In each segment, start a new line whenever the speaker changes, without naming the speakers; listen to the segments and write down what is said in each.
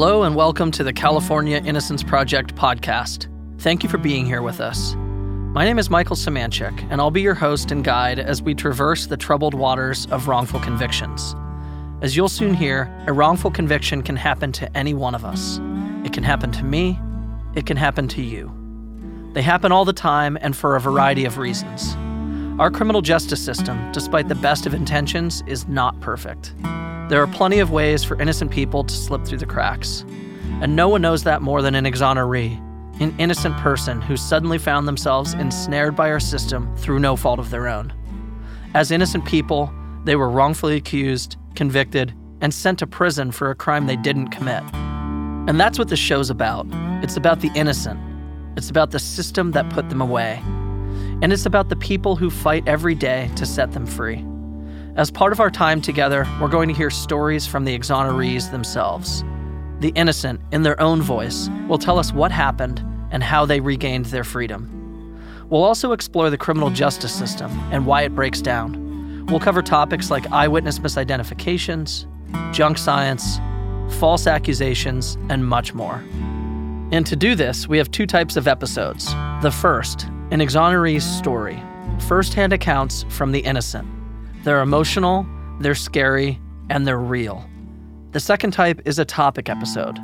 Hello, and welcome to the California Innocence Project podcast. Thank you for being here with us. My name is Michael Semanchik, and I'll be your host and guide as we traverse the troubled waters of wrongful convictions. As you'll soon hear, a wrongful conviction can happen to any one of us. It can happen to me, it can happen to you. They happen all the time and for a variety of reasons. Our criminal justice system, despite the best of intentions, is not perfect. There are plenty of ways for innocent people to slip through the cracks. And no one knows that more than an exoneree, an innocent person who suddenly found themselves ensnared by our system through no fault of their own. As innocent people, they were wrongfully accused, convicted, and sent to prison for a crime they didn't commit. And that's what this show's about. It's about the innocent. It's about the system that put them away. And it's about the people who fight every day to set them free. As part of our time together, we're going to hear stories from the exonerees themselves. The innocent, in their own voice, will tell us what happened and how they regained their freedom. We'll also explore the criminal justice system and why it breaks down. We'll cover topics like eyewitness misidentifications, junk science, false accusations, and much more. And to do this, we have two types of episodes. The first, an exoneree's story, firsthand accounts from the innocent. They're emotional, they're scary, and they're real. The second type is a topic episode.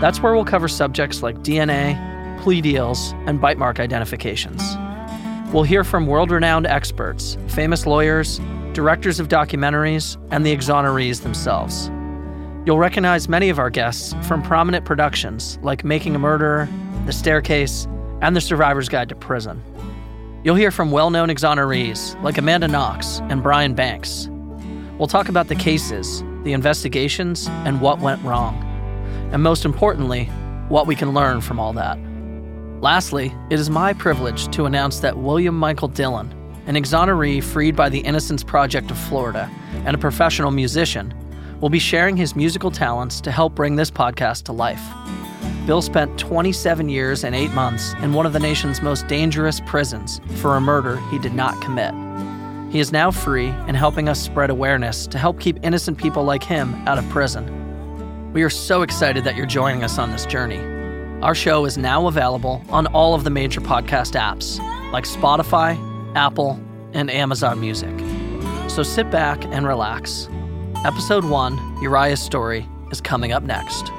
That's where we'll cover subjects like DNA, plea deals, and bite mark identifications. We'll hear from world renowned experts, famous lawyers, directors of documentaries, and the exonerees themselves. You'll recognize many of our guests from prominent productions like Making a Murderer, The Staircase, and The Survivor's Guide to Prison. You'll hear from well known exonerees like Amanda Knox and Brian Banks. We'll talk about the cases, the investigations, and what went wrong. And most importantly, what we can learn from all that. Lastly, it is my privilege to announce that William Michael Dillon, an exoneree freed by the Innocence Project of Florida and a professional musician, will be sharing his musical talents to help bring this podcast to life. Bill spent 27 years and 8 months in one of the nation's most dangerous prisons for a murder he did not commit. He is now free and helping us spread awareness to help keep innocent people like him out of prison. We are so excited that you're joining us on this journey. Our show is now available on all of the major podcast apps like Spotify, Apple, and Amazon Music. So sit back and relax. Episode 1, Uriah's Story, is coming up next.